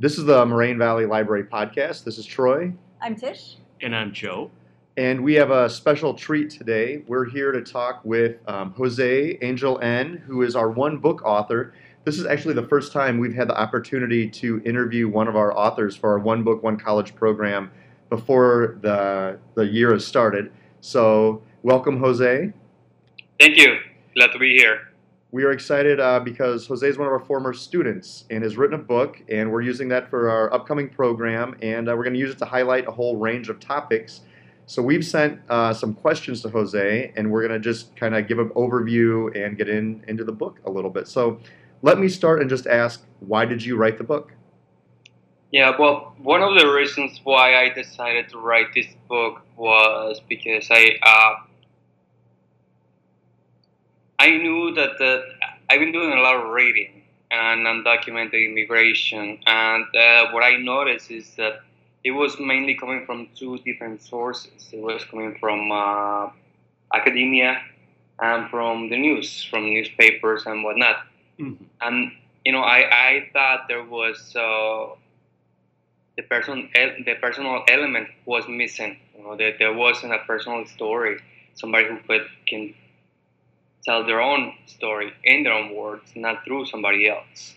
This is the Moraine Valley Library Podcast. This is Troy. I'm Tish. And I'm Joe. And we have a special treat today. We're here to talk with um, Jose Angel N., who is our one book author. This is actually the first time we've had the opportunity to interview one of our authors for our One Book, One College program before the, the year has started. So, welcome, Jose. Thank you. Glad to be here. We are excited uh, because Jose is one of our former students and has written a book, and we're using that for our upcoming program, and uh, we're going to use it to highlight a whole range of topics. So we've sent uh, some questions to Jose, and we're going to just kind of give an overview and get in into the book a little bit. So let me start and just ask, why did you write the book? Yeah, well, one of the reasons why I decided to write this book was because I uh, I knew that the, I've been doing a lot of reading and undocumented immigration, and uh, what I noticed is that it was mainly coming from two different sources. It was coming from uh, academia and from the news, from newspapers and whatnot. Mm-hmm. And you know, I, I thought there was uh, the person the personal element was missing. You know, that there wasn't a personal story, somebody who could can tell their own story in their own words, not through somebody else.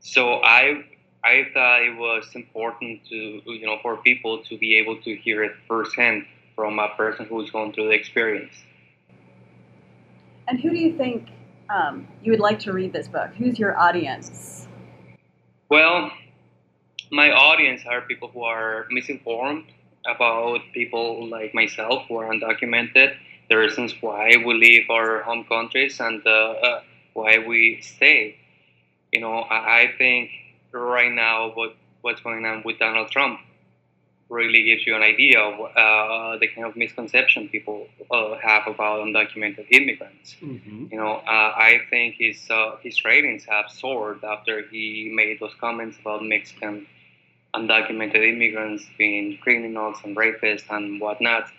So I I thought it was important to you know for people to be able to hear it firsthand from a person who's going through the experience. And who do you think um, you would like to read this book? Who's your audience? Well, my audience are people who are misinformed about people like myself who are undocumented the reasons why we leave our home countries and uh, uh, why we stay. You know, I, think right now what what's going on with Donald Trump really gives you an idea of uh, the kind of misconception people uh, have about undocumented immigrants. Mm-hmm. You know, uh, I think his uh, his ratings have soared after he made those comments about Mexican undocumented immigrants being criminals and rapists and whatnot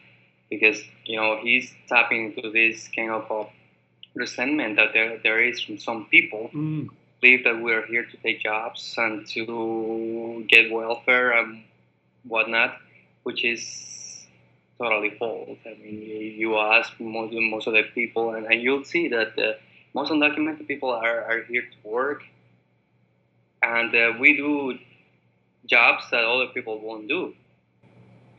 because you know he's tapping into this kind of uh, resentment that there, there is from some people mm. believe that we're here to take jobs and to get welfare and whatnot, which is totally false. I mean, you, you ask most, most of the people, and, and you'll see that the, most undocumented people are, are here to work, and uh, we do jobs that other people won't do.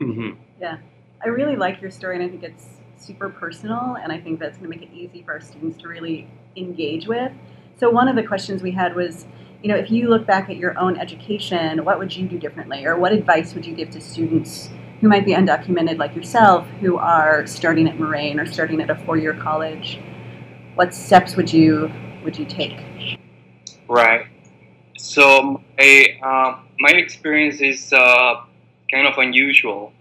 Mm-hmm. Yeah. I really like your story, and I think it's super personal, and I think that's going to make it easy for our students to really engage with. So, one of the questions we had was, you know, if you look back at your own education, what would you do differently, or what advice would you give to students who might be undocumented like yourself, who are starting at Moraine or starting at a four-year college? What steps would you would you take? Right. So, my uh, my experience is uh, kind of unusual.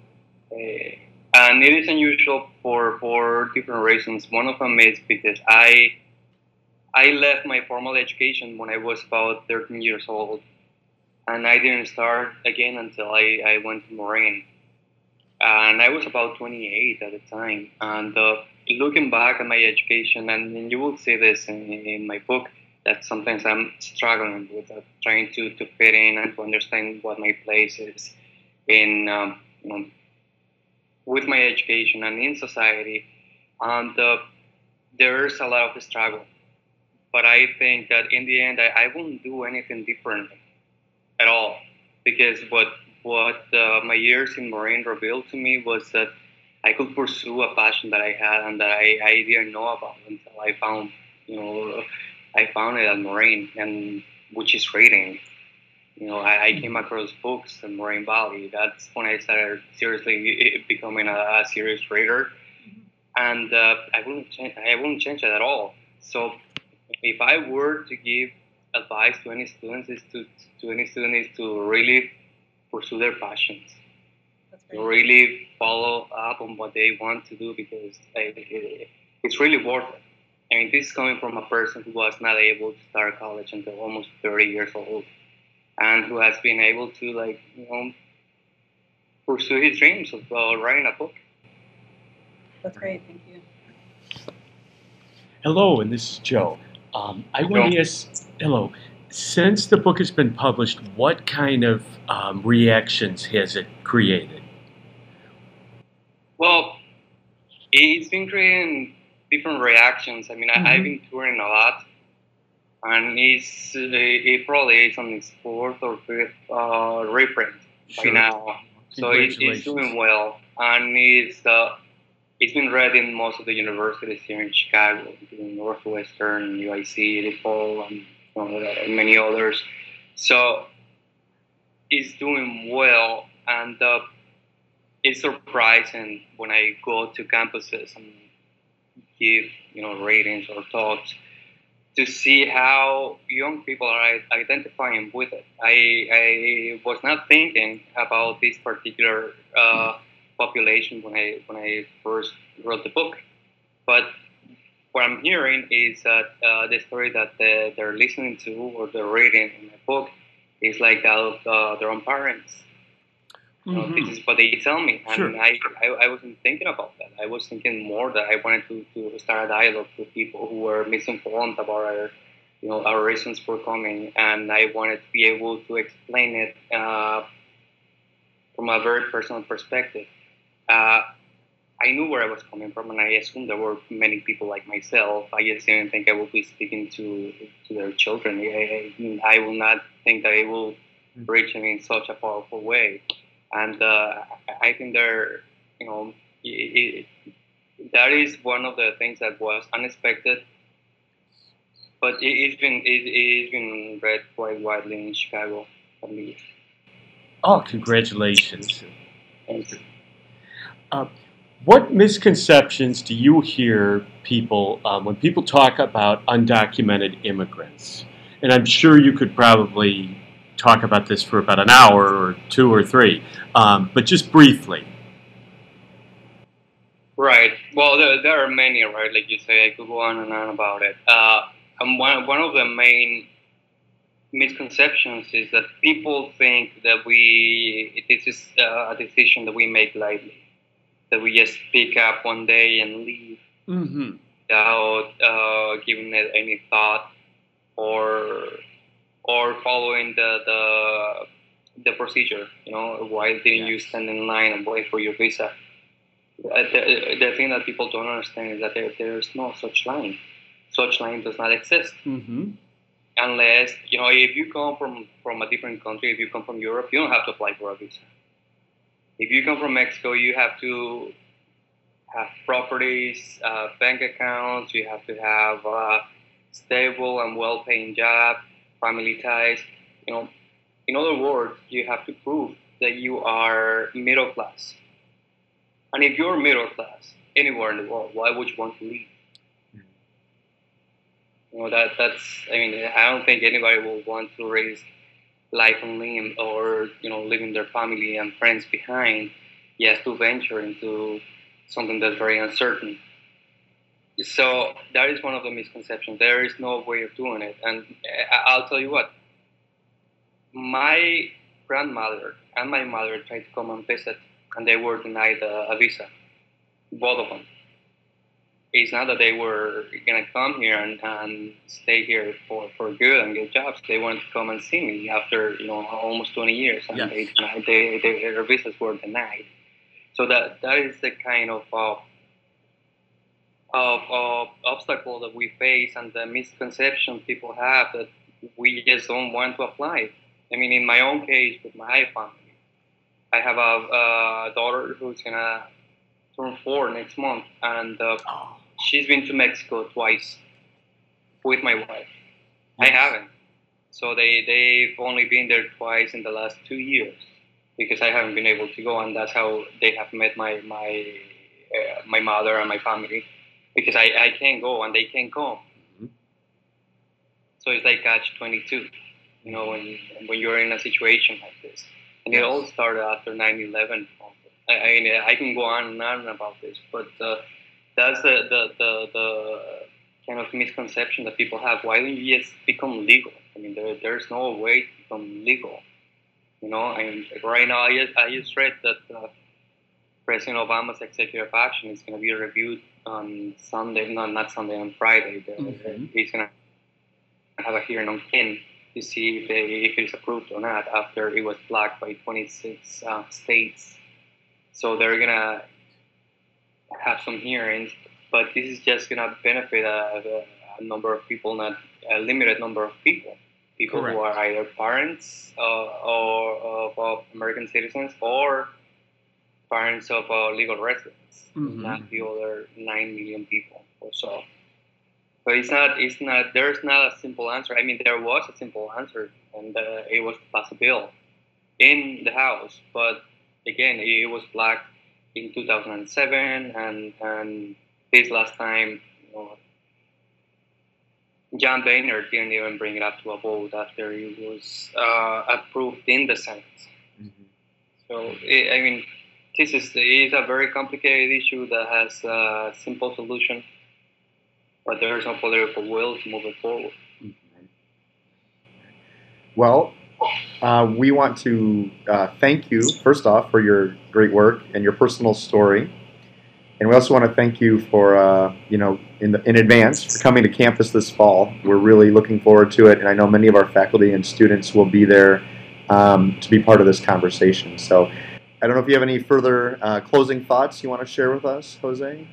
Uh, and it is unusual for for different reasons. One of them is because I I left my formal education when I was about 13 years old, and I didn't start again until I, I went to Moraine. And I was about 28 at the time. And uh, looking back at my education, and you will see this in, in my book, that sometimes I'm struggling with trying to, to fit in and to understand what my place is in um, you know, with my education and in society, and uh, there's a lot of struggle. But I think that in the end, I, I won't do anything differently at all, because what what uh, my years in Moraine revealed to me was that I could pursue a passion that I had and that I, I didn't know about until I found, you know, I found it at Moraine and which is reading you know, I, I, came across books in Moraine Valley. That's when I started seriously becoming a, a serious reader, and uh, I wouldn't change. I wouldn't change it at all. So, if I were to give advice to any students, is to to any student is to really pursue their passions, really follow up on what they want to do because it, it's really worth it. I mean, this is coming from a person who was not able to start college until almost 30 years old and who has been able to like you know pursue his dreams of uh, writing a book. That's great. Thank you. Hello, and this is Joe. Um, I want to ask. Hello. since the book has been published, what kind of um, reactions has it created? Well, it's been creating different reactions. I mean, mm-hmm. I, have been touring a lot, and it's uh, it probably is on its fourth or fifth uh, reprint sure. by now. So it, it's doing well, and it's uh, it's been read in most of the universities here in Chicago, including Northwestern, UIC, DePaul, and you know, many others. So it's doing well, and uh, it's surprising when I go to campuses and give you know ratings or talks to see how young people are identifying with it. I, I was not thinking about this particular uh, population when I when I first wrote the book, but what I'm hearing is that uh, the story that they're, listening to or they're reading in the book is like that of uh, their own parents. Mm-hmm. this is what they tell me, and sure. I, I, I wasn't thinking about that. I was thinking more that I wanted to, to start a dialogue with people who were misinformed about our, you know, our reasons for coming, and I wanted to be able to explain it uh, from a very personal perspective. Uh, I knew where I was coming from, and I assumed there were many people like myself. I just didn't think I would be speaking to to their children. I, I will not think that it will mm. reach them in such a powerful way, and uh, I think there, you know, it, it, that is one of the things that was unexpected, but it, has been it, has been read quite widely in Chicago, at least. Oh, congratulations! Thank you. Uh, what misconceptions do you hear people um, when people talk about undocumented immigrants? And I'm sure you could probably talk about this for about an hour or two or three, um, but just briefly. Right. Well, there, there, are many, right? Like you say, I could go on and on about it. Uh, and one, one of the main misconceptions is that people think that we this is uh, a decision that we make lightly that we just pick up one day and leave mm-hmm. without uh, giving it any thought or or following the the the procedure. You know, why didn't you stand in line and wait for your visa? Uh, the, the thing that people don't understand is that there, there's no such line. Such line does not exist. Mm-hmm. Unless, you know, if you come from, from a different country, if you come from Europe, you don't have to apply for a visa if you come from Mexico, you have to have properties, uh, bank accounts, you have to have a stable and well-paying job, family ties. You know, in other words, you have to prove that you are middle class. And if you're middle class anywhere in the world, why would you want to leave? You know that that's. I mean, I don't think anybody will want to raise life on limb or you know leaving their family and friends behind yes to venture into something that's very uncertain so that is one of the misconceptions there is no way of doing it and i'll tell you what my grandmother and my mother tried to come and visit and they were denied a, a visa both of them it's not that they were gonna come here and, and stay here for, for good and get jobs. They wanted to come and see me after you know almost 20 years, and yes. they, they, they, their visas were denied. So that that is the kind of uh, of, of obstacle that we face and the misconception people have that we just don't want to apply. I mean, in my own case with my family, I have a, a daughter who's gonna turn four next month, and uh, oh she's been to Mexico twice with my wife. Yes. I haven't. So they they've only been there twice in the last two years because I haven't been able to go, and that's how they have met my my uh, my mother and my family because I, I can't go and they can't come. Mm-hmm. So it's like catch twenty two, you know, when when you're in a situation like this, and it all started after 9/11. I, I, I can go on and on about this, but. Uh, that's the, the, the, the kind of misconception that people have. Why don't you just become legal? I mean, there, there's no way to become legal. You know, I mean, right now, I just, I just read that uh, President Obama's executive action is going to be reviewed on Sunday, no, not Sunday, on Friday. Mm-hmm. He's going to have a hearing on Kin. to see if, they, if it's approved or not after it was blocked by 26 uh, states. So they're gonna have some hearings, but this is just gonna benefit a, a number of people, not a limited number of people. People Correct. who are either parents uh, or of, of American citizens or parents of uh, legal residents, Mhm. not the other nine million people or so. But it's not. It's not. There's not a simple answer. I mean, there was a simple answer, and uh, it was pass a bill in the House. But again, it was blocked in 2007, and and this last time, you know, John Boehner didn't even bring it up to a vote after it was uh, approved in the Senate. So it, I mean, this is is a very complicated issue that has a simple solution, but there is no political will to move it forward. Well, uh, we want to uh, thank you, first off, for your great work and your personal story. And we also want to thank you for, uh, you know, in, the, in advance for coming to campus this fall. We're really looking forward to it, and I know many of our faculty and students will be there um, to be part of this conversation. So I don't know if you have any further uh, closing thoughts you want to share with us, Jose?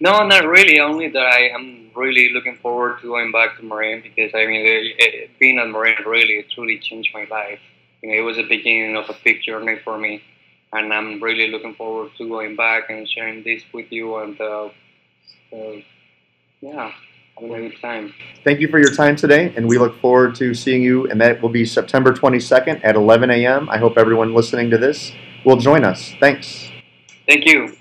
No, not really. Only that I am really looking forward to going back to Moraine because I mean, it, it, being at Moraine really truly changed my life. You know, it was the beginning of a big journey for me, and I'm really looking forward to going back and sharing this with you. And uh, uh, yeah, having a good time. Thank you for your time today, and we look forward to seeing you. And that will be September 22nd at 11 a.m. I hope everyone listening to this will join us. Thanks. Thank you.